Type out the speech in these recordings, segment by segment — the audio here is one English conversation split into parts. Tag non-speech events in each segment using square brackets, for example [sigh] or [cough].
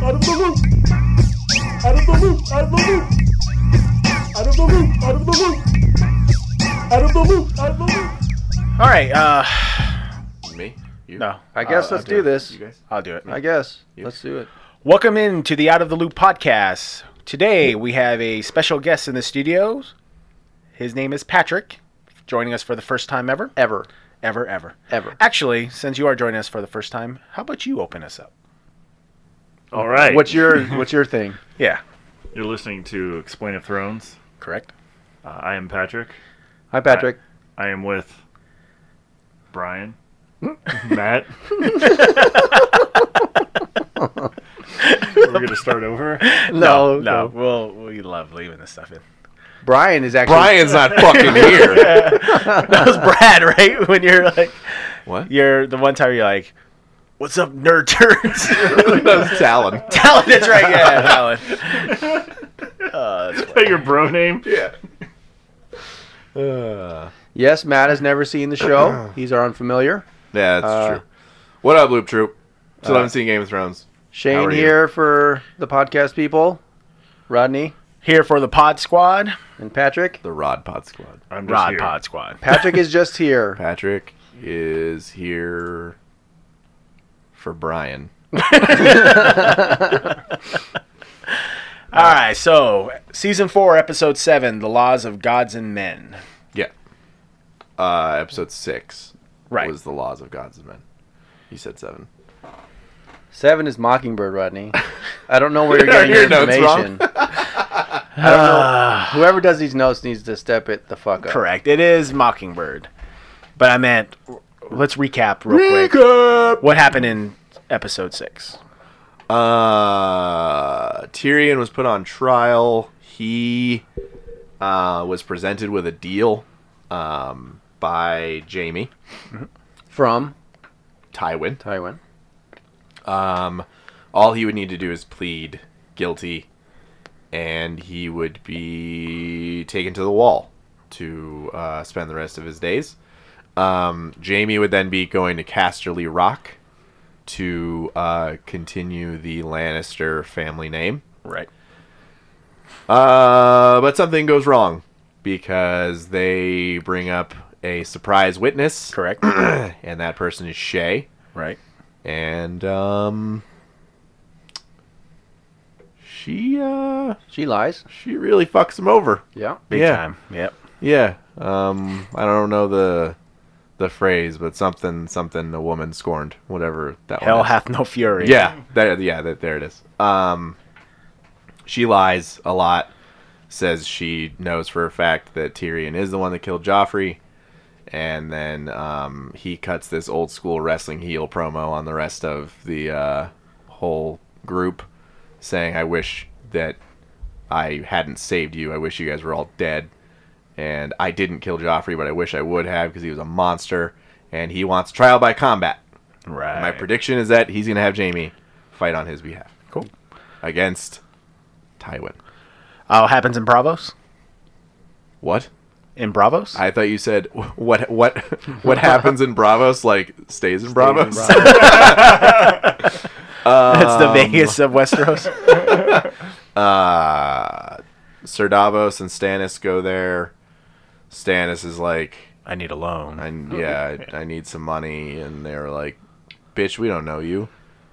Out of the loop. Out of the loop. Out of the loop. Out of the loop. Out of the loop. Out of the loop. Out of the loop. All right. Uh, Me? You? no. I guess I'll- let's I'll do this. You guys? I'll do it. I guess. Let's do it. Welcome in to the Out of the Loop podcast. Today we have a special guest in the studios. His name is Patrick, joining us for the first time ever. Ever. Ever, ever. Ever. Actually, since you are joining us for the first time, how about you open us up? All right. What's your What's your thing? [laughs] Yeah, You're listening to Explain of Thrones. correct. Uh, I am Patrick. Hi, Patrick. I am with Brian, [laughs] Matt. [laughs] We're gonna start over. No, no. We'll, we love leaving this stuff in. Brian is actually. Brian's not fucking here. That was Brad, right? When you're like, what? you're the one time you're like, "What's up, nerd turds?" that was [laughs] Talon. Talon, that's right. Yeah, Talon. Uh, [laughs] that's Is that your bro name? Yeah. Uh, Yes, Matt has never seen the show. [clears throat] He's our unfamiliar. yeah, that's Uh, true. What up, Loop Troop? Still uh, haven't seen Game of Thrones. Shane are you? here for the podcast people. Rodney here for the Pod Squad. and Patrick. The Rod Pod Squad. I'm just Rod here. Pod Squad. Patrick is just [laughs] here. Patrick is here for Brian. [laughs] All right, so season four, episode seven, "The Laws of Gods and Men." Yeah. Uh, episode six Right. was the laws of gods and men. You said seven. Seven is Mockingbird, Rodney. I don't know where you're [laughs] getting Your your notes wrong? information. [laughs] I don't know. Whoever does these notes needs to step it the fuck up. Correct. It is Mockingbird, but I meant let's recap real quick. What happened in episode six? Uh, Tyrion was put on trial. He uh, was presented with a deal um, by Jamie From Tywin. Tywin. Um, all he would need to do is plead guilty, and he would be taken to the wall to uh, spend the rest of his days. Um, Jamie would then be going to Casterly Rock to uh, continue the Lannister family name. Right. Uh, but something goes wrong because they bring up a surprise witness, Correct. [clears throat] and that person is Shae. right. And um, she uh, She lies. she really fucks him over. Yeah. Big Yeah. time. Yep. Yeah. Um, I don't know the the phrase, but something something a woman scorned, whatever that Hell hath no fury. Yeah, that, yeah, that, there it is. Um, she lies a lot. Says she knows for a fact that Tyrion is the one that killed Joffrey, and then um, he cuts this old school wrestling heel promo on the rest of the uh, whole group, saying, "I wish that I hadn't saved you. I wish you guys were all dead." And I didn't kill Joffrey, but I wish I would have because he was a monster, and he wants trial by combat. Right. My prediction is that he's going to have Jamie fight on his behalf Cool. against Tywin. Oh, happens in Braavos. What? In Braavos. I thought you said [laughs] what what what happens in Braavos like stays in Braavos. [laughs] That's Um, the Vegas of Westeros. [laughs] uh Sir Davos and Stannis go there. Stannis is like, I need a loan. I yeah, I, [laughs] I need some money, and they're like, "Bitch, we don't know you."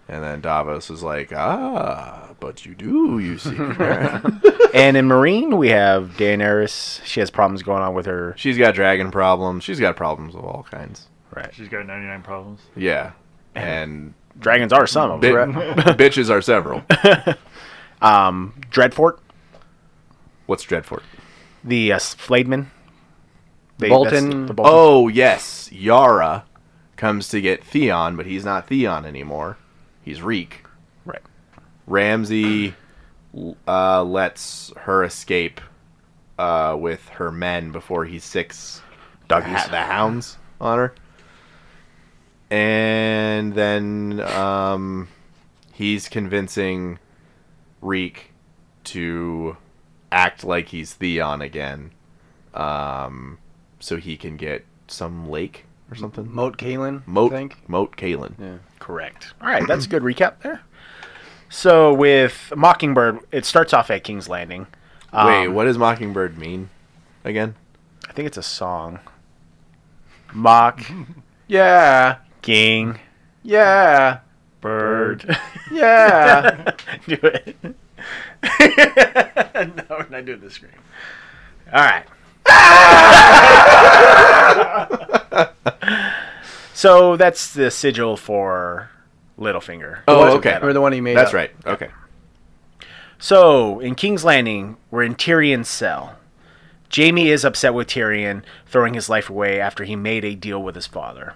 And then Davos was like, "Ah, but you do, you see." [laughs] [laughs] and in Meereen, we have Daenerys. She has problems going on with her. She's got dragon problems. She's got problems of all kinds. Right. She's got 99 problems. Yeah, and Dragons are some of Bi- them. bitches are several. Um, Dreadfort, What's Dreadfort? the uh, Flayed Man. They- Bolton. that's the Bolton. Oh yes, Yara comes to get Theon, but he's not Theon anymore. He's Reek. right. Ramsay uh, lets her escape uh, with her men before he sicks the, ha- the hounds on her. And then um, he's convincing Reek to act like he's Theon again, um, so he can get some lake or something. Moat Cailin, Moat, I think. Moat Cailin. Yeah. Correct. All right, that's a good recap there. So with Mockingbird, it starts off at King's Landing. Wait, Um, what does Mockingbird mean again? I think it's a song. Mock [laughs] Yeah. King Yeah. Bird. [laughs] Yeah. Do it. [laughs] no, we're not doing the scream. All right. [laughs] so that's the sigil for Littlefinger. Oh, That's okay. that- or the one he made. That's up. right. Okay. So in King's Landing, we're in Tyrion's cell. Jamie is upset with Tyrion, throwing his life away after he made a deal with his father.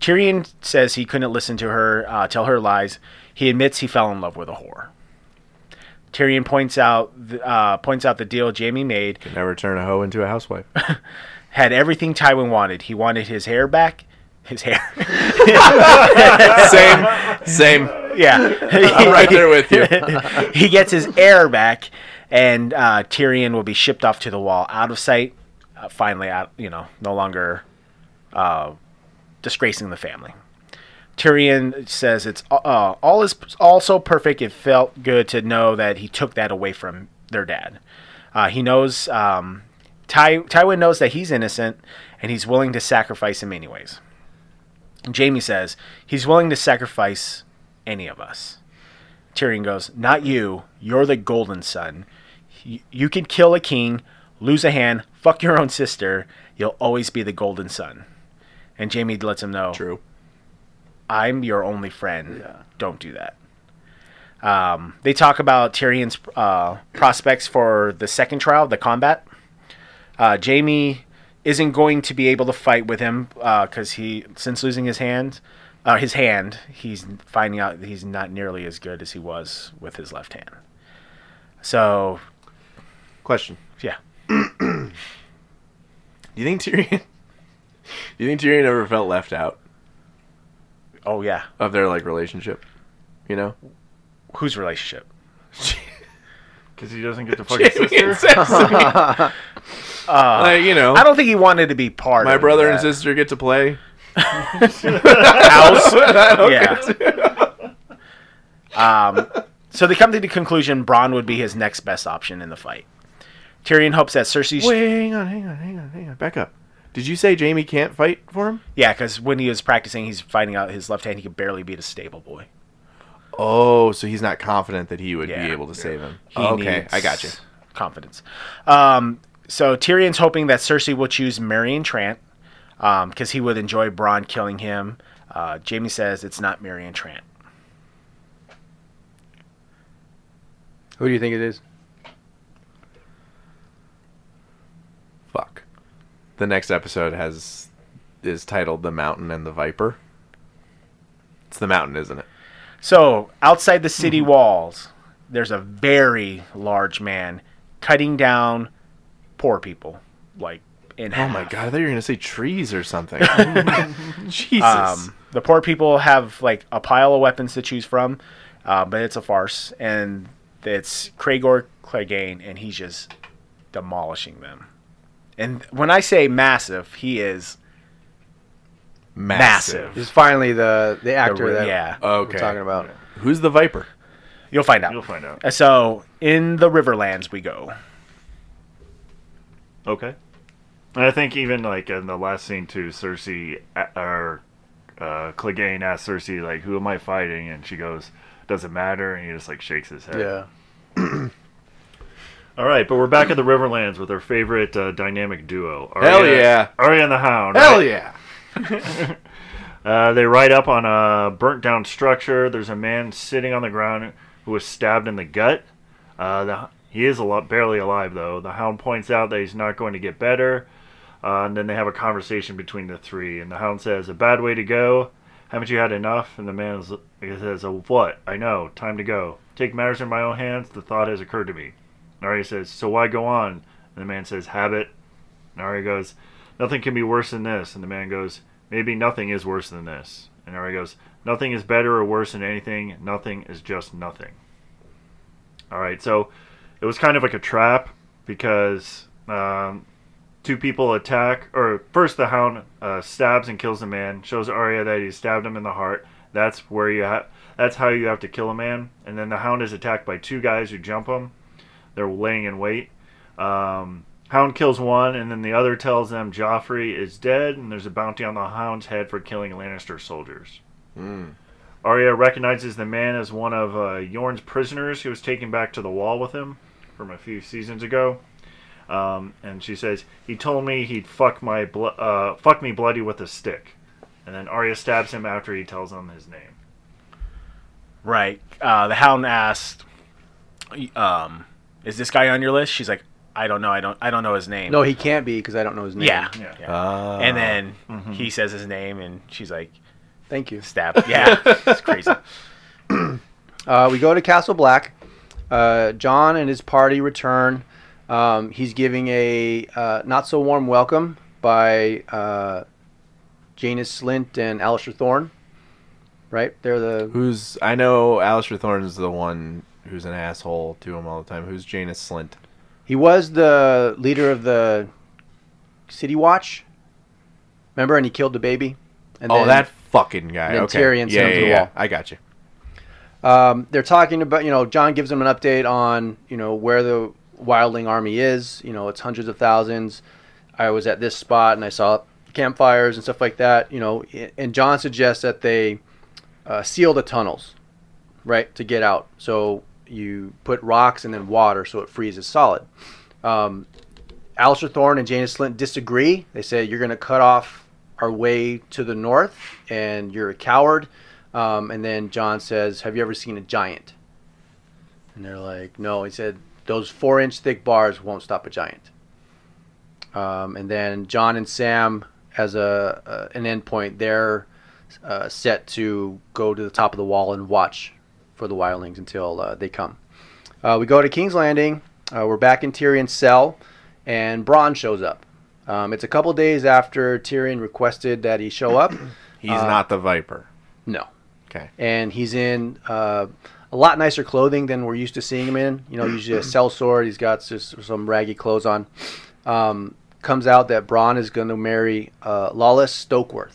Tyrion says he couldn't listen to her uh, tell her lies. He admits he fell in love with a whore. Tyrion points out uh, points out the deal Jamie made Can never turn a hoe into a housewife. [laughs] had everything Tywin wanted. He wanted his hair back. His hair. [laughs] same, same. yeah. I'm right there with you. [laughs] he gets his heir back, and uh, Tyrion will be shipped off to the wall, out of sight. Uh, finally, out. You know, no longer uh, disgracing the family. Tyrion says it's uh, all is all so perfect. It felt good to know that he took that away from their dad. Uh, he knows um, Ty- Tywin knows that he's innocent, and he's willing to sacrifice him anyways. Jamie says he's willing to sacrifice any of us. Tyrion goes, Not you. You're the golden son. You, you can kill a king, lose a hand, fuck your own sister. You'll always be the golden son. And Jamie lets him know, True. I'm your only friend. Don't do that. Um, they talk about Tyrion's uh, prospects for the second trial, the combat. Uh, Jamie isn't going to be able to fight with him because he, since losing his hand, uh, his hand, he's finding out he's not nearly as good as he was with his left hand. So, Question. yeah, [clears throat] Do you think Tyrion? [laughs] Do you think Tyrion ever felt left out oh yeah, of their like relationship? You know, whose relationship? [laughs] Because he doesn't get to fuck [laughs] his Jamie and sister. [laughs] Uh, like you know, I don't think he wanted to be part. my of brother and that. sister get to play. house. Yeah. Um, so they come to the conclusion Bronn would be his next best option in the fight. Tyrion hopes that Cersei's Wait, hang on, hang on, hang on, hang on. Back up. Did you say Jamie can't fight for him? yeah, because when he was practicing, he's finding out his left hand he could barely beat a stable boy. Oh, so he's not confident that he would Yeah. be able to save him. He okay, needs I got you. Confidence. Um, so Tyrion's hoping that Cersei will choose Meryn Trant because he would enjoy Bronn killing him. Uh, Jamie says it's not Meryn Trant. Who do you think it is? Fuck. The next episode has is titled "The Mountain and the Viper." It's the mountain, isn't it? So outside the city walls, there's a very large man cutting down poor people, like in Oh my god! I thought you were gonna say trees or something. [laughs] Jesus. Um, the poor people have like a pile of weapons to choose from, uh, but it's a farce, and it's Gregor Clegane, and he's just demolishing them. And when I say massive, he is massive. He's finally the the actor re- that yeah. Okay. we're talking about. Who's the Viper? You'll find out. You'll find out. Uh, So in the Riverlands we go. Okay. And I think even like in the last scene too, Cersei uh, or uh, Clegane asks Cersei like, "Who am I fighting?" And she goes, "Doesn't matter." And he just like shakes his head. Yeah. [clears throat] All right, but we're back at the Riverlands with our favorite uh, dynamic duo. Hell Arya- yeah. Arya and the Hound. Hell right? yeah! [laughs] Uh, they ride up on a burnt down structure. There's a man sitting on the ground who was stabbed in the gut. Uh, the, he is a lot, barely alive, though. The hound points out that he's not going to get better. Uh, and then they have a conversation between the three. And the hound says, A bad way to go. Haven't you had enough? And the man is, says, "Oh, What? I know. Time to go. Take matters in my own hands. The thought has occurred to me. Arya says, So why go on? And the man says, Habit. Arya goes, Nothing can be worse than this. And the man goes, Maybe nothing is worse than this. And Arya goes, Nothing is better or worse than anything. Nothing is just nothing. All right, so it was kind of like a trap because um, two people attack, or first the hound uh, stabs and kills the man, shows Arya that he stabbed him in the heart, That's where you ha- That's how you have to kill a man. And then the Hound is attacked by two guys who jump him. They're laying in wait. Um, Hound kills one, and then the other tells them Joffrey is dead, and there's a bounty on the Hound's head for killing Lannister soldiers. Arya recognizes the man as one of uh, Yoren's prisoners who was taken back to the wall with him from a few seasons ago. Um, and she says he told me he'd fuck my blo- uh, fuck me bloody with a stick. And then Arya stabs him after he tells them his name. Right. Uh, the Hound asked, um, "Is this guy on your list?" She's like, "I don't know. I don't. I don't know his name." No, he can't be because I don't know his name. Yeah. Yeah. yeah. Ah. and then Mhm. he says his name, and she's like, Thank you. "Stab." [laughs] Yeah. it's crazy. [clears throat] Uh, we go to Castle Black. Uh, Jon and his party return. Um, he's giving a uh, not so warm welcome by uh, Janos Slynt and Alliser Thorne. Right? They're the Who's I know Alliser Thorne is the one who's an asshole to him all the time. Who's Janos Slynt? he was the leader of the City Watch. Remember, and he killed the baby. And oh, then- that fucking guy. then okay. Tyrion yeah, yeah, yeah. wall. I got you. Um, they're talking about, you know, Jon gives them an update on, you know, where the wildling army is. You know, it's hundreds of thousands. I was at this spot and I saw campfires and stuff like that. You know, and Jon suggests that they uh, seal the tunnels, right, to get out. So you put rocks and then water so it freezes solid. Um, Alliser Thorne and Janos Slynt disagree. They say you're going to cut off our way to the north, and you're a coward. Um, and then Jon says, "Have you ever seen a giant?" And they're like, "No." He said, "Those four-inch thick bars won't stop a giant." Um, and then Jon and Sam, as a, a an endpoint, they're uh, set to go to the top of the wall and watch for the wildlings until uh, they come. Uh, we go to King's Landing. Uh, we're back in Tyrion's cell, and Bronn shows up. Um, it's a couple days after Tyrion requested that he show up. [clears throat] He's not the Viper. No, Okay. and he's in uh, a lot nicer clothing than we're used to seeing him in. You know, usually a [clears throat] sellsword. He's got just some raggy clothes on. Um, comes out that Bronn is going to marry uh, Lollys Stokeworth.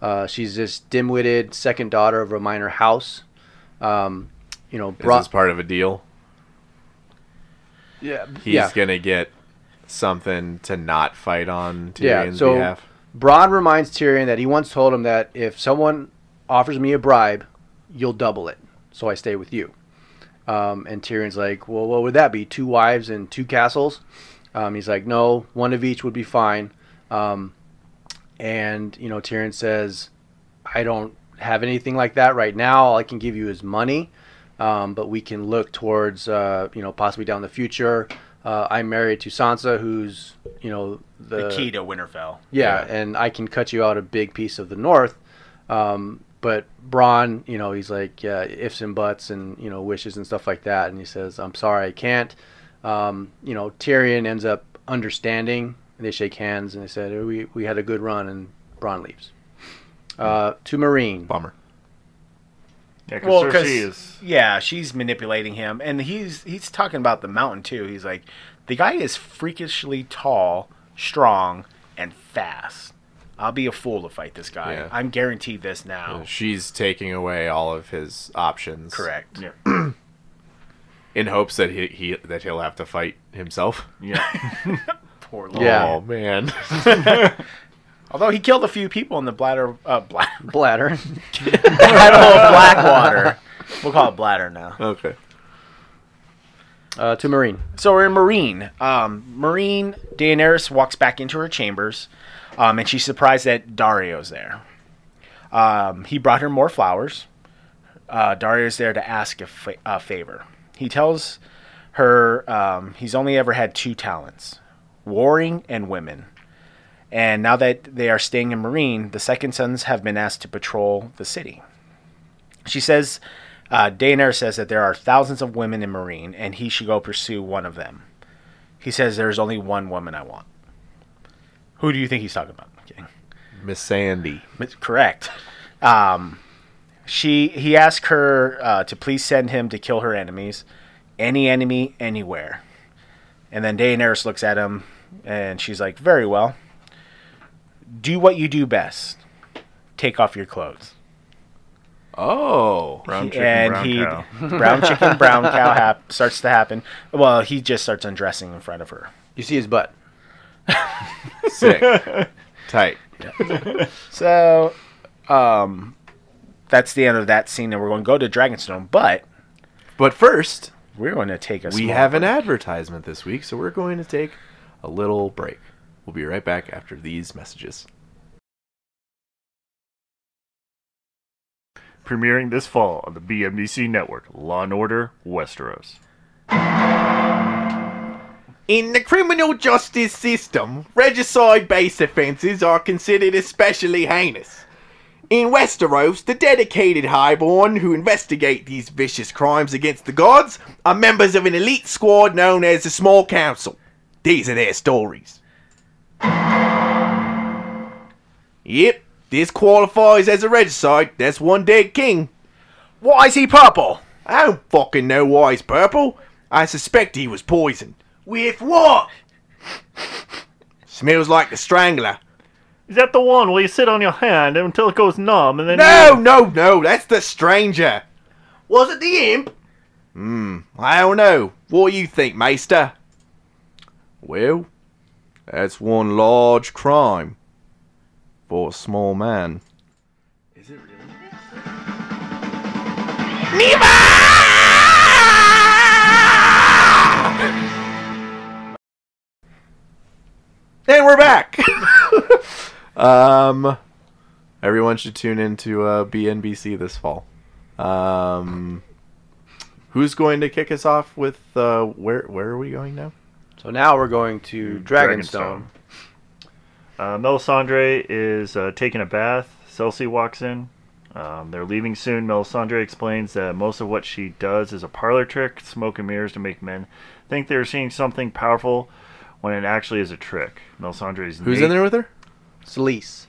Uh, she's this dim-witted second daughter of a minor house. Um, you know, Is this part of a deal? Yeah, He's yeah. gonna get something to not fight on Tyrion's Yeah, so- behalf. Bronn reminds Tyrion that he once told him that if someone offers me a bribe, you'll double it. So I stay with you. Um, and Tyrion's like, well, what would that be? Two wives and two castles? Um, he's like, no, one of each would be fine. Um, and, you know, Tyrion says, I don't have anything like that right now. All I can give you is money. Um, but we can look towards, uh, you know, possibly down the future. Uh, I'm married to Sansa, who's, you know, the key to Winterfell. yeah, and I can cut you out a big piece of the north. Um, but Bronn, you know, he's like yeah, ifs and buts and you know wishes and stuff like that, and he says, "I'm sorry, I can't." Um, you know, Tyrion ends up understanding. And they shake hands and they said, "Oh, "We we had a good run," and Bronn leaves. Uh, to Meereen. Bummer. Yeah, because Well, Cersei 'cause- is. Yeah, she's manipulating him, and he's he's talking about the mountain too. He's like, the guy is freakishly tall, strong, and fast. I'll be a fool to fight this guy. Yeah. I'm guaranteed this now. She's taking away all of his options. Correct. Yeah. [clears throat] In hopes that he, he that he'll have to fight himself. Yeah. [laughs] [laughs] Poor little. Yeah. Oh man. [laughs] Although he killed a few people in the bladder, uh, [laughs] bladder, Bladder. Battle of Blackwater. We'll call it bladder now. okay. Uh, to Meereen. So we're in Meereen. Um, Meereen Daenerys walks back into her chambers, um, and she's surprised that Daario's there. Um, he brought her more flowers. Uh, Daario's there to ask a, fa- a favor. He tells her um, he's only ever had two talents: warring and women. And now that they are staying in Meereen, the Second Sons have been asked to patrol the city. She says, uh, Daenerys says that there are thousands of women in Meereen, and he should go pursue one of them. He says there's only one woman I want. Who do you think he's talking about? I'm. Missandei. Correct. Um, she he asked her uh, to please send him to kill her enemies, any enemy, anywhere. And then Daenerys looks at him, and she's like, "Very well. Do what you do best. Take off your clothes." Oh. Brown chicken, and brown he cow. [laughs] brown chicken, brown [laughs] cow hap- starts to happen. Well, he just starts undressing in front of her. You see his butt. [laughs] Sick. Tight. So, um, that's the end of that scene, and we're going to go to Dragonstone. But But first, we're going to take a. we small have an advertisement this week, so we're going to take a little break. We'll be right back after these messages. Premiering this fall on the BMBC network, Law and Order Westeros. In the criminal justice system, regicide based offences are considered especially heinous. In Westeros, the dedicated highborn who investigate these vicious crimes against the gods are members of an elite squad known as the Small Council. These are their stories. Yep, this qualifies as a regicide. That's one dead king. Why is he purple? I don't fucking know why he's purple. I suspect he was poisoned. With what? Smells like the strangler. Is that the one where you sit on your hand until it goes numb and then No, you... no, no, that's the stranger. Was it the imp? Hmm, I don't know. What do you think, Maester? Well, that's one large crime for a small man. Is it really? And we're back. [laughs] um, everyone should tune into uh, BNBC this fall. Um, who's going to kick us off with uh, where? Where are we going now? So now we're going to Dragonstone. Uh, Melisandre is uh, taking a bath. Cersei walks in. Um, they're leaving soon. Melisandre explains that most of what she does is a parlor trick, smoke and mirrors to make men think they're seeing something powerful when it actually is a trick. Melisandre's Who's in there with her? Selyse,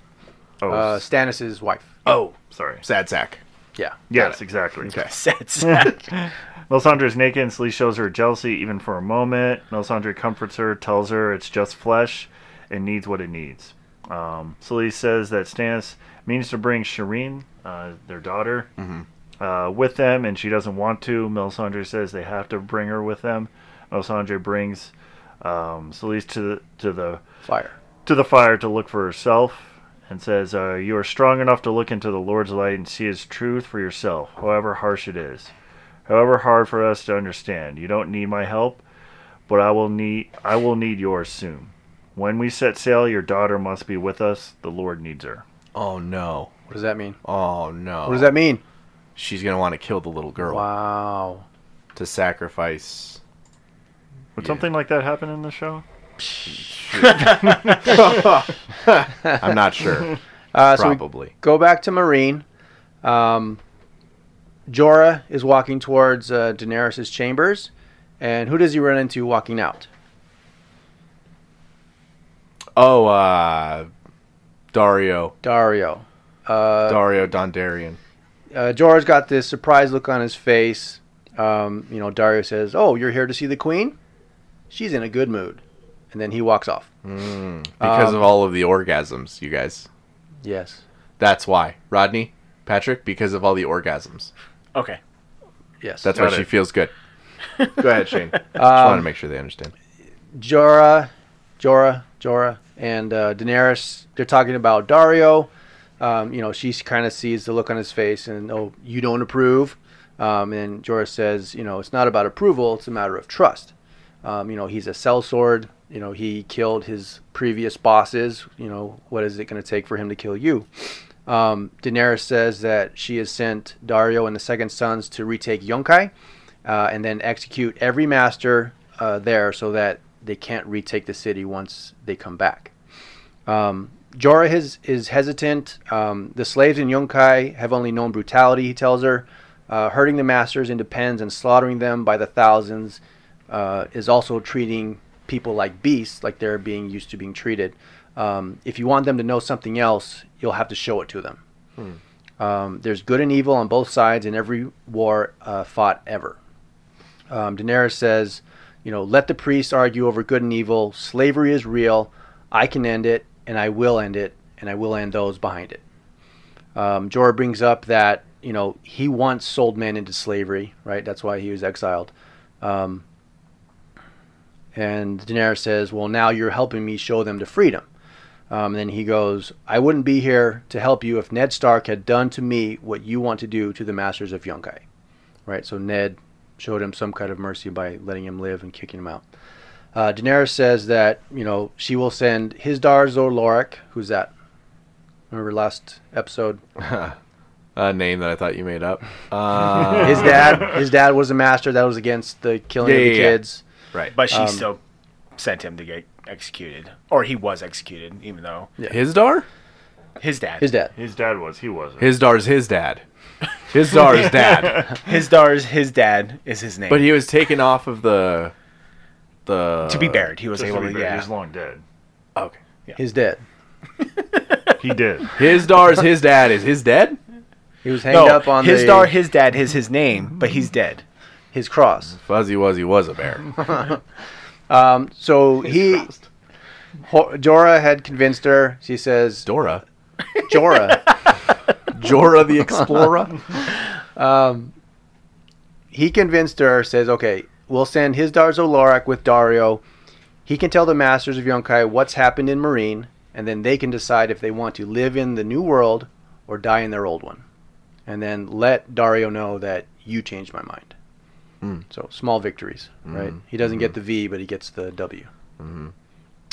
Oh, uh, Stannis' wife. Oh, sorry. sad sack. Yeah. Yes, exactly. Okay. [laughs] Said Zach. [laughs] Melisandre is naked and Selyse shows her jealousy even for a moment. Melisandre comforts her, tells her it's just flesh and needs what it needs. Um, Selyse says that Stannis means to bring Shireen, uh, their daughter, uh, with them, and she doesn't want to. Melisandre says they have to bring her with them. Melisandre brings um, to the, to the Fire. to the fire to look for herself and says, uh, You are strong enough to look into the Lord's light and see his truth for yourself, however harsh it is. However hard for us to understand. You don't need my help, but I will need I will need yours soon. When we set sail, your daughter must be with us. The Lord needs her. Oh no. What does that mean? Oh no. What does that mean? She's gonna want to kill the little girl Wow. to sacrifice. Would Yeah. something like that happen in the show? [laughs] I'm not sure. Uh, so Probably. go back to Meereen. Um, Jorah is walking towards uh, Daenerys' chambers, and who does he run into walking out? Oh, uh, Daario. Daario. Uh, Daario Dondarrion. uh, Jorah's got this surprised look on his face. Um, you know, Daario says, "Oh, you're here to see the queen? She's in a good mood," and then he walks off. Because Um, of all of the orgasms, you guys. Yes. That's why. Rodney, Patrick, because of all the orgasms. okay. Yes. That's Got why she feels good. [laughs] Go ahead, Shane. [laughs] Just Um, want to make sure they understand. Jorah, Jorah, Jorah, and uh, Daenerys. They're talking about Daario. Um, you know, she kind of sees the look on his face, and oh, you don't approve. Um, and Jorah says, you know, it's not about approval; it's a matter of trust. Um, you know, he's a sellsword. You know, he killed his previous bosses. You know, what is it going to take for him to kill you? Um, Daenerys says that she has sent Daario and the Second Sons to retake Yunkai, uh, and then execute every master uh, there, so that they can't retake the city once they come back. Um, Jorah is, is hesitant. Um, the slaves in Yunkai have only known brutality, he tells her. Uh, hurting the masters into pens and slaughtering them by the thousands uh, is also treating people like beasts, like they're being used to being treated. Um, if you want them to know something else, you'll have to show it to them. Um, there's good and evil on both sides in every war uh, fought ever. Um, Daenerys says, you know, let the priests argue over good and evil. Slavery is real. I can end it, and I will end it, and I will end those behind it. Um, Jorah brings up that you know he once sold men into slavery, right? That's why he was exiled. Um, and Daenerys says, "Well, now you're helping me show them to freedom." Um, and then he goes, "I wouldn't be here to help you if Ned Stark had done to me what you want to do to the masters of Yunkai." Right. So Ned showed him some kind of mercy by letting him live and kicking him out. Uh, Daenerys says that you know she will send Hizdahr zo Loraq. Who's that? Remember last episode? [laughs] A name that I thought you made up. [laughs] Uh, His dad. His dad was a master that was against the killing Yeah, of the yeah, yeah. Kids. right. But she Um, still sent him to get executed, or he was executed, even though His dar? his dad, His dad. His dad was. He wasn't. His dar's his dad. His dar's [laughs] dad. his dar's his dad is his name. But he was taken off of the the to be buried, he was Just to able be to. fair, Yeah, He's long dead. Okay. His dad. [laughs] He did. His dar's his dad is his dead. He was hanged no, up on his the, dar, his dad is his name, but he's dead. His cross. [laughs] Fuzzy Wuzzy was a bear. [laughs] Um, so he, Ho- Jorah had convinced her. She says, Dora. Jora, [laughs] Jora the Explorer. he convinced her. Says, okay, we'll send Hizdahr zo Loraq with Daario. He can tell the masters of Yunkai what's happened in Meereen, and then they can decide if they want to live in the new world or die in their old one. And then let Daario know that you changed my mind. Mm. So small victories, right? Mhm. He doesn't get the V, but he gets the W. Mhm.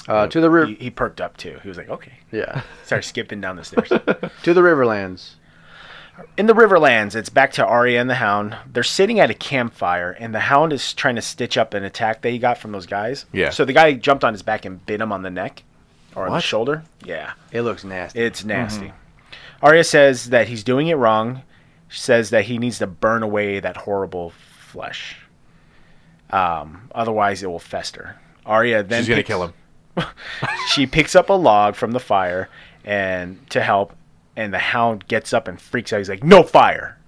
Uh, to the river, He, he perked up too. He was like, okay. yeah, [laughs] Started skipping down the [laughs] stairs. to the Riverlands. In the Riverlands, it's back to Arya and the Hound. They're sitting at a campfire, and the Hound is trying to stitch up an attack that he got from those guys. Yeah. So the guy jumped on his back and bit him on the neck or on the shoulder. Yeah. It looks nasty. It's nasty. Arya says that he's doing it wrong. She says that he needs to burn away that horrible flesh. Um, otherwise, it will fester. Arya then She's gonna kill him. [laughs] she picks up a log from the fire and to help, and the hound gets up and freaks out. He's like, "No fire!"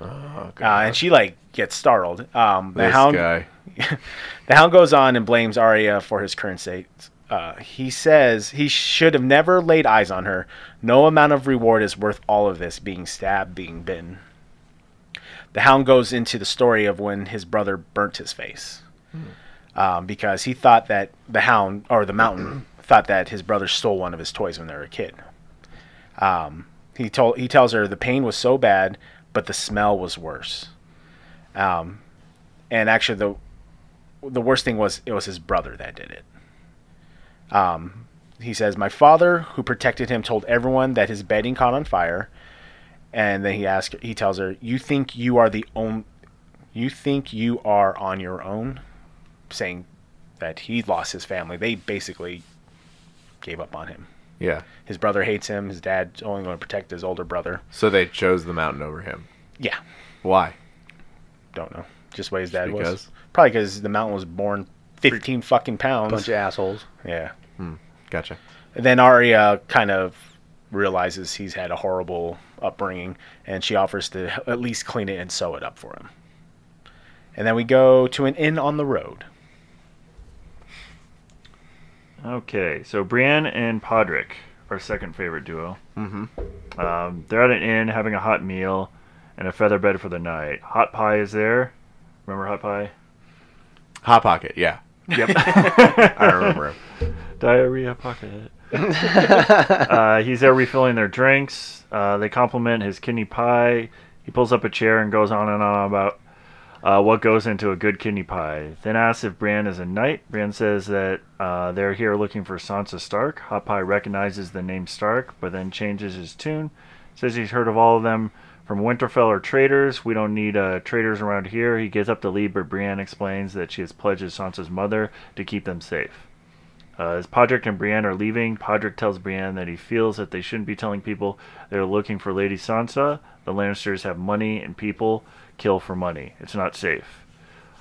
Oh, Uh, and she like gets startled. Um, the this hound, guy. [laughs] the hound goes on and blames Arya for his current state. Uh, he says he should have never laid eyes on her. No amount of reward is worth all of this being stabbed, being bitten. The hound goes into the story of when his brother burnt his face. Um, because he thought that the hound, or the mountain, [clears throat] thought that his brother stole one of his toys when they were a kid. Um, he, told, he tells her the pain was so bad, but the smell was worse. Um, and actually, the the worst thing was it was his brother that did it. Um, he says, "My father, who protected him, told everyone that his bedding caught on fire." And then he asks, he tells her, "You think you are the own, you think you are on your own," saying that he lost his family. They basically gave up on him. Yeah. His brother hates him. His dad's only going to protect his older brother. So they chose the mountain over him. Yeah, Why? don't know. Just what his dad was. because? Probably because the mountain was born 15 fucking pounds. Bunch of assholes. yeah. Hmm. Gotcha. And then Arya kind of realizes he's had a horrible upbringing, and she offers to at least clean it and sew it up for him. And then we go to an inn on the road. Okay, so Brienne and Podrick, our second favorite duo. Mm-hmm. Um, they're at an inn having a hot meal and a feather bed for the night. Hot Pie is there. Remember Hot Pie? Hot Pocket. Yeah. Yep. [laughs] I remember him. [laughs] Diarrhea Pocket. [laughs] uh, he's there refilling their drinks. Uh, they compliment his kidney pie. He pulls up a chair and goes on and on about uh, what goes into a good kidney pie. Then asks if Bran is a knight. Bran says that uh, they're here looking for Sansa Stark. Hot Pie recognizes the name Stark, but then changes his tune. Says he's heard of all of them from Winterfell are traitors. We don't need uh, traitors around here. He gives up the lead, but Brienne explains that she has pledged Sansa's mother to keep them safe. Uh, as Podrick and Brienne are leaving, Podrick tells Brienne that he feels that they shouldn't be telling people they're looking for Lady Sansa. The Lannisters have money and people kill for money. It's not safe.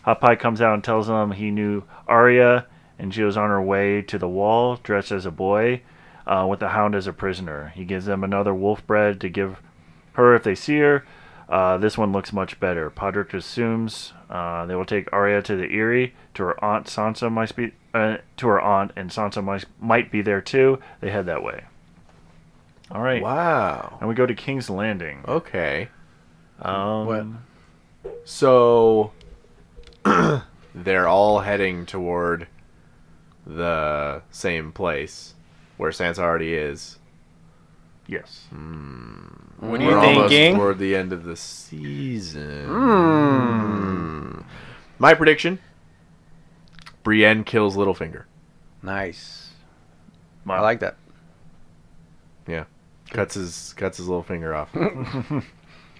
Hot Pie comes out and tells them he knew Arya and she was on her way to the wall dressed as a boy uh, with the Hound as a prisoner. He gives them another wolf bread to give her if they see her. Uh, this one looks much better. Podrick assumes uh, they will take Arya to the Eyrie to her aunt Sansa might be uh, to her aunt, and Sansa might might be there too. They head that way. All right, Wow. and we go to King's Landing. Okay. Um, What? So [clears throat] they're all heading toward the same place where Sansa already is. Yes. What are We're you almost thinking? toward the end of the season. Hmm. My prediction: Brienne kills Littlefinger. Nice. Wow. I like that. Yeah, cuts his cuts his little finger off, [laughs] and, then,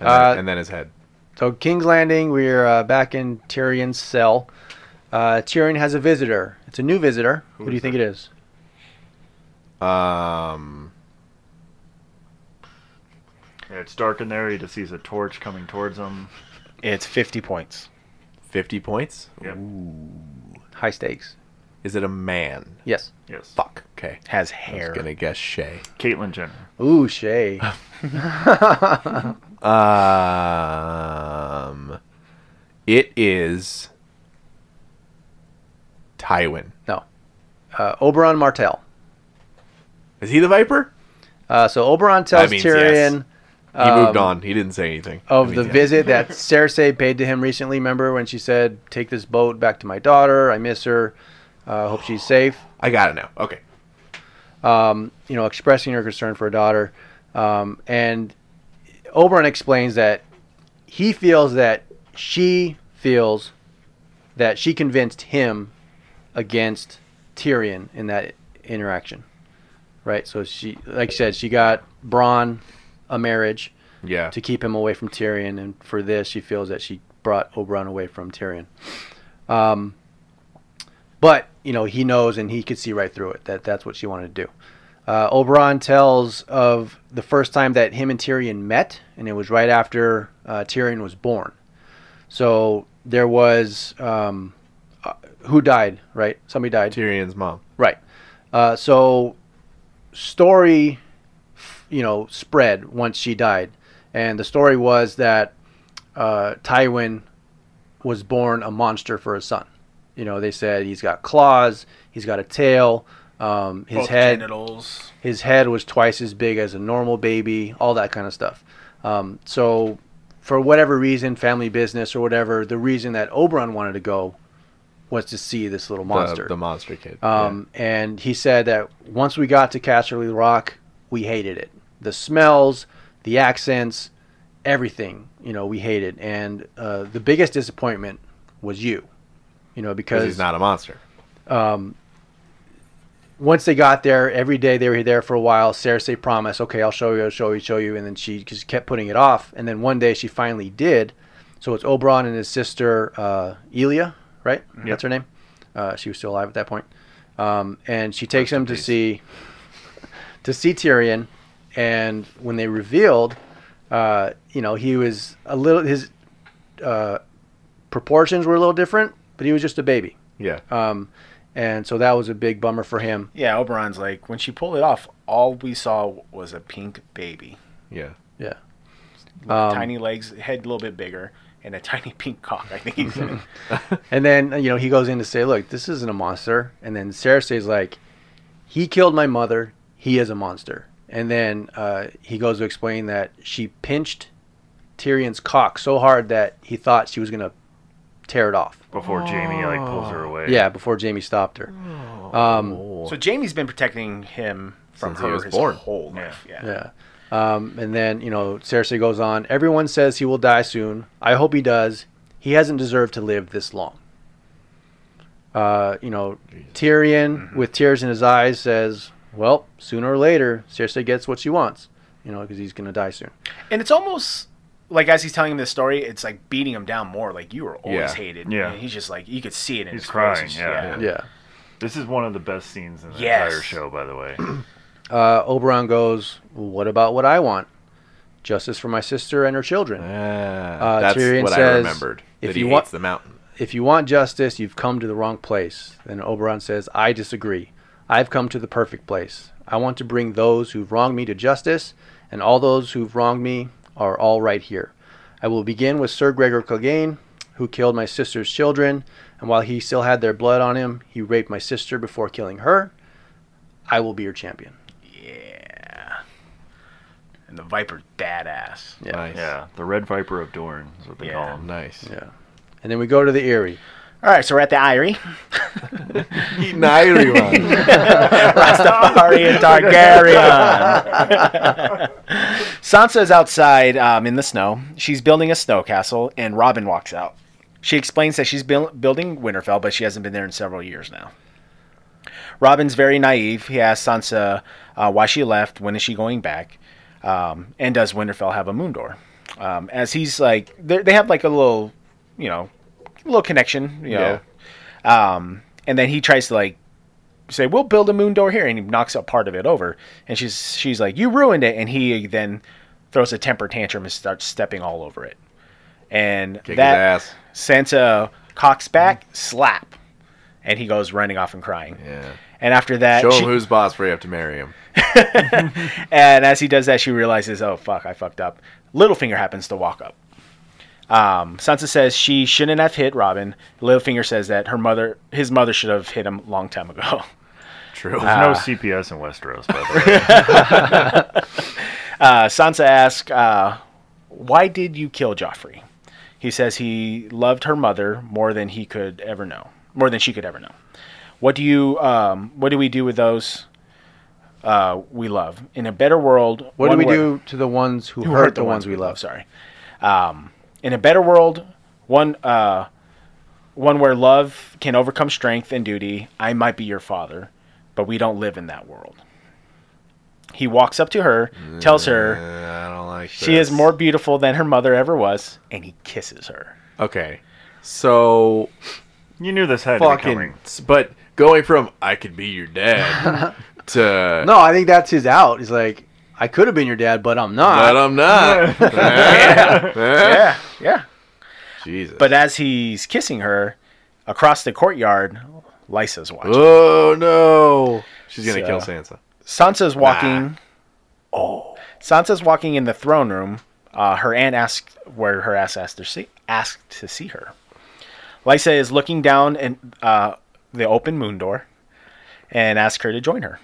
Uh, and then his head. So King's Landing, we're uh, back in Tyrion's cell. Uh, Tyrion has a visitor. It's a new visitor. Who, do you is think it? it is? Um, Yeah, it's dark in there. He just sees a torch coming towards him. It's 50 points. fifty points. Yep. High stakes. Is it a man? Yes. Yes. Fuck. Okay. Has hair. I hair. was gonna guess Shae. Caitlyn Jenner. Ooh, Shae. [laughs] Um, it is Tywin. no. Uh, Oberyn Martell. Is he the Viper? Uh, so Oberyn tells means Tyrion He moved um, on. He didn't say anything. of That the means yes. visit that [laughs] Cersei paid to him recently. Remember when she said, "Take this boat back to my daughter. I miss her. Uh, hope she's safe." I got it now. Okay. um, you know, expressing her concern for her daughter. Um, and Oberyn explains that he feels that she feels that she convinced him against Tyrion in that interaction. Right? So she, like I said, she got Bronn a marriage Yeah. to keep him away from Tyrion, and for this, she feels that she brought Oberyn away from Tyrion. Um, but you know, he knows and he could see right through it that that's what she wanted to do. Uh, Oberyn tells of the first time that him and Tyrion met, and it was right after uh, Tyrion was born. So there was um, uh, who died, right? Somebody died. Tyrion's mom. Right. Uh, so story, you know, spread once she died, and the story was that uh, Tywin was born a monster for a son. You know, they said he's got claws, he's got a tail, um, his Both head, genitals. his head was twice as big as a normal baby, all that kind of stuff. Um, so, for whatever reason, family business or whatever, the reason that Oberyn wanted to go was to see this little monster. The, monster kid. Um, And he said that once we got to Casterly Rock, we hated it. The smells, the accents, everything, you know, we hated. And uh, the biggest disappointment was you, you know, because he's not a monster. um, once they got there, every day they were there for a while. Cersei promised, "Okay, I'll show you, I'll show you, show you," and then she just kept putting it off. And then one day she finally did. So it's Oberyn and his sister uh, Elia, right? That's her name. Uh, she was still alive at that point. Um, and she takes Rest him to peace. see [laughs] to see Tyrion. And when they revealed, uh, you know, he was a little his uh, proportions were a little different, but he was just a baby. Yeah. Um, and so that was a big bummer for him. Yeah, Oberyn's like, when she pulled it off, all we saw was a pink baby. Yeah. Yeah. Um, tiny legs, head a little bit bigger, and a [laughs] tiny pink cock, I think he said. [laughs] And then, you know, he goes in to say, look, this isn't a monster. And then Cersei's like, he killed my mother. He is a monster. And then uh, he goes to explain that she pinched Tyrion's cock so hard that he thought she was going to tear it off. Before Jamie like pulls her away. Yeah, before Jamie stopped her. Um, so Jamie's been protecting him from Since he her was his born. whole life. Yeah. Yeah. Um, and then, you know, Cersei goes on, everyone says he will die soon. I hope he does. He hasn't deserved to live this long. Uh, you know, Tyrion, with tears in his eyes, says, well, sooner or later, Cersei gets what she wants, you know, because he's going to die soon. And it's almost like as he's telling him this story, it's like beating him down more. Like you were always Yeah. hated. Yeah. And he's just like you could see it in He's his crying, face. yeah. Yeah. This is one of the best scenes in the Yes. entire show, by the way. [clears throat] Uh, Oberyn goes, what about what I want? Justice for my sister and her children. Ah, that's Tyrion what I remembered. if that he you hates want- the mountain. if you want justice, you've come to the wrong place. Then Oberyn says, I disagree. I've come to the perfect place. I want to bring those who've wronged me to justice, and all those who've wronged me are all right here. I will begin with Sir Gregor Clegane, who killed my sister's children, and while he still had their blood on him, he raped my sister before killing her. I will be your champion. Yeah. and the Viper's badass. Yeah. Nice. Yeah, the Red Viper of Dorne is what they Yeah. call him. Nice. Yeah. And then we go to the Eyrie. All right, so we're at the Eyrie. [laughs] Eating ivory one. [laughs] Rastafarian Targaryen. [laughs] Sansa is outside um, in the snow. She's building a snow castle, and Robin walks out. She explains that she's buil- building Winterfell, but she hasn't been there in several years now. Robin's very naive. He asks Sansa uh, why she left, when is she going back, um, and does Winterfell have a moon door? Um, as he's like, they have like a little, you know, little connection, you know. Um, and then he tries to like say, "We'll build a moon door here," and he knocks a part of it over. And she's she's like, "You ruined it," and he then throws a temper tantrum and starts stepping all over it. And Kick his that ass. Sansa cocks back, slap, and he goes running off and crying. Yeah. And after that, Show she- him who's boss before you have to marry him. [laughs] and as he does that, she realizes, "Oh fuck, I fucked up." Littlefinger happens to walk up. Um, Sansa says she shouldn't have hit Robin. Littlefinger says that her mother, his mother, should have hit him a long time ago. [laughs] True. There's Ah. no CPS in Westeros, by the way. [laughs] Uh, Sansa asks, uh, "Why did you kill Joffrey?" He says he loved her mother more than he could ever know, more than she could ever know. What do you, um, what do we do with those uh, we love in a better world? What do we where- do to the ones who, who hurt, the ones we love? Sorry. Um, in a better world, one uh, one where love can overcome strength and duty. I might be your father, but we don't live in that world. He walks up to her, tells her Uh, I don't like she is more beautiful than her mother ever was, and he kisses her. Okay. So You knew this had to be coming. but going from I could be your dad [laughs] to No, I think that's his out. He's like, I could have been your dad, but I'm not. but I'm not. [laughs] [laughs] yeah. Yeah, yeah. Jesus. But as he's kissing her, across the courtyard, Lysa's watching. oh no. She's gonna So- kill Sansa. Sansa's walking. Oh. Sansa's walking in the throne room. Uh, her aunt asked where her ass asked to see asked to see her. Lysa is looking down in uh, the open moon door, and asks her to join her.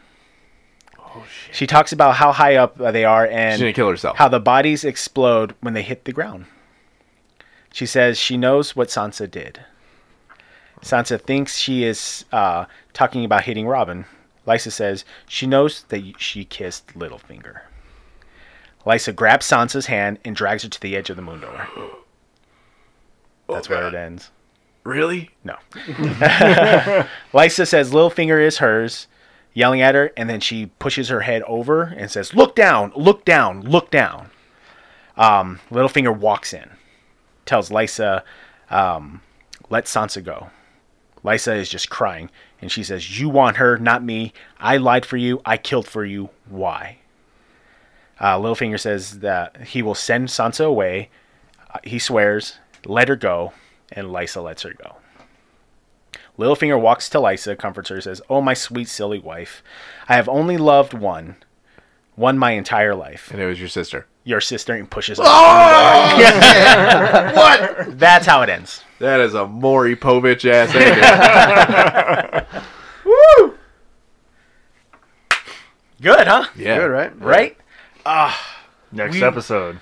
Oh shit! She talks about how high up uh, they are She's and gonna kill herself. how the bodies explode when they hit the ground. She says she knows what Sansa did. Sansa thinks she is uh, talking about hitting Robin. Lysa says she knows that she kissed Littlefinger. Lysa grabs Sansa's hand and drags her to the edge of the moon door. [gasps] That's where it ends. really? No. [laughs] Lysa says Littlefinger is hers, yelling at her, and then she pushes her head over and says, Look down, look down, look down. Um, Littlefinger walks in, tells Lysa, um, Let Sansa go. Lysa is just crying, and she says, You want her, not me. I lied for you. I killed for you. Why? Uh, Littlefinger says that he will send Sansa away. Uh, he swears, let her go, and Lysa lets her go. Littlefinger walks to Lysa, comforts her, says, Oh, my sweet, silly wife, I have only loved one, one my entire life. And it was your sister. Your sister, and pushes her. [laughs] what? That's how it ends. That is a Maury Povich ass ending. [laughs] Woo! Good, huh? yeah. Good, right? Right? Next We- episode.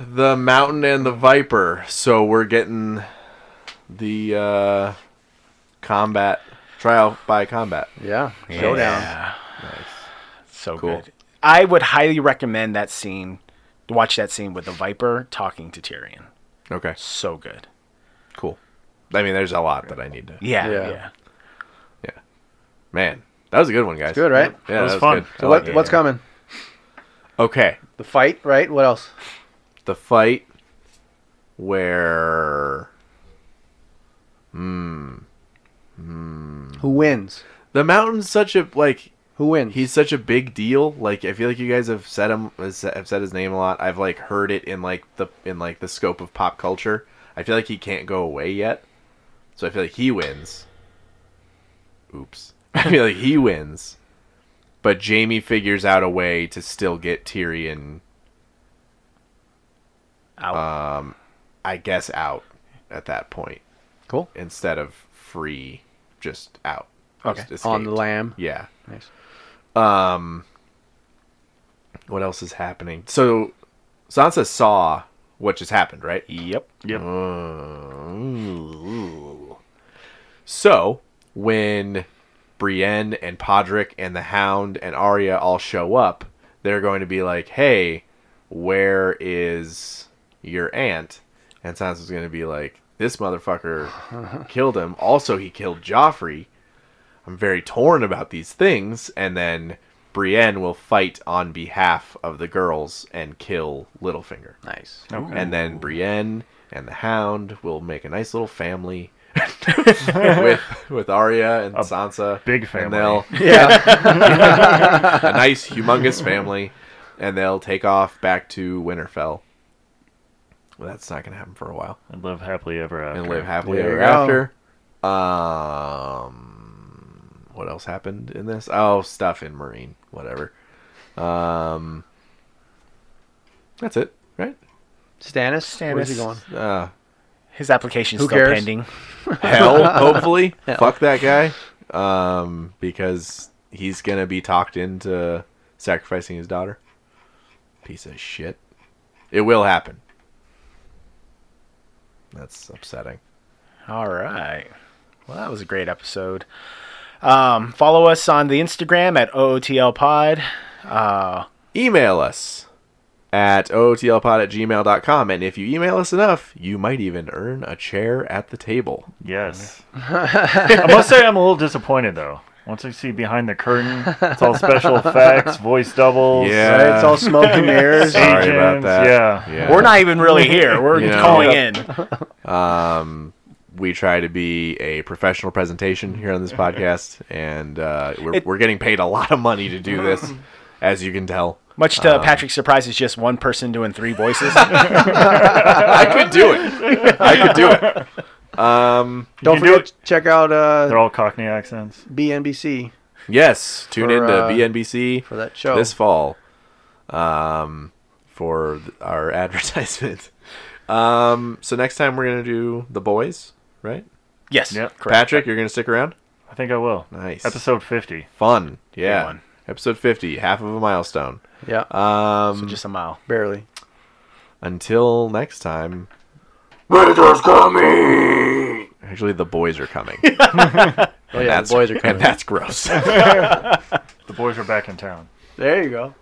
The Mountain and the Viper. So we're getting the uh, combat trial by combat. Yeah. Showdown. Yeah. So Cool. good. I would highly recommend that scene. Watch that scene with the Viper talking to Tyrion. Okay. So good. Cool. I mean, there's a lot that I need to. Yeah, Yeah. yeah. Man, that was a good one, guys. Good, right? Yeah, was that was fun. good. So what, like it. what's coming? Okay. The fight, right? What else? The fight where hmm, Who wins? the mountain's such a like Who wins? he's such a big deal. Like I feel like you guys have said him have said his name a lot. I've like heard it in like the in like the scope of pop culture. I feel like he can't go away yet. So I feel like he wins. Oops. [laughs] I feel like he wins. But Jaime figures out a way to still get Tyrion Out. um I guess out at that point cool. instead of free just out. Okay. Just On the lamb. Yeah. Nice. Um What else is happening? So Sansa saw what just happened, right? Yep. Yep. Uh, so when Brienne and Podrick and the Hound and Arya all show up, they're going to be like, "Hey, where is your aunt?" And Sansa's going to be like, "This motherfucker killed him. Also, he killed Joffrey. I'm very torn about these things." And then Brienne will fight on behalf of the girls and kill Littlefinger. Nice. Okay. And then Brienne and the Hound will make a nice little family [laughs] with with Arya and Sansa. big And family. they'll [laughs] Yeah. [laughs] a nice, humongous family, and they'll take off back to Winterfell. Well, that's not gonna happen for a while, and live happily ever after. and live happily There ever you after. Um, what else happened in this? Oh, stuff in Meereen, whatever. Um, that's it, right? Stannis. Where's he going? Uh, His application's Who still cares? pending. [laughs] hell, hopefully. [laughs] Hell. Fuck that guy. Um, because he's gonna be talked into sacrificing his daughter. Piece of shit. It will happen. That's upsetting. All right. Well, that was a great episode. Um, follow us on the Instagram at OOTL Pod. Uh, Email us at ootlpod at gmail.com. And if you email us enough, you might even earn a chair at the table. Yes. [laughs] I must say I'm a little disappointed though. Once I see behind the curtain, it's all special effects, [laughs] voice doubles. Yeah. Right, it's all smoke and mirrors. Sorry about agents, that. Yeah. Yeah. We're not even really here. We're You know. calling in. Um, we try to be a professional presentation here on this podcast, and uh, we're, It- we're getting paid a lot of money to do this, as you can tell. Much to Patrick's surprise, it's just one person doing three voices. [laughs] I could do it. I could do it. Um, Don't can do forget to check out Uh, They're all Cockney accents. BNBC yes, tune For, in to uh, BNBC for that show. this fall um, for th- our [laughs] advertisement. Um, so next time we're gonna do the boys, right? yes. Yep. Correct. Patrick, you're gonna stick around. I think I will. Nice. Episode 50. Fun. Yeah. one. Episode 50, half of a milestone. yeah, Um, So just a mile. barely. until next time. Winter's coming. Actually, the boys are coming. [laughs] Oh yeah, the boys are coming. and that's gross. [laughs] [laughs] The boys are back in town. There you go.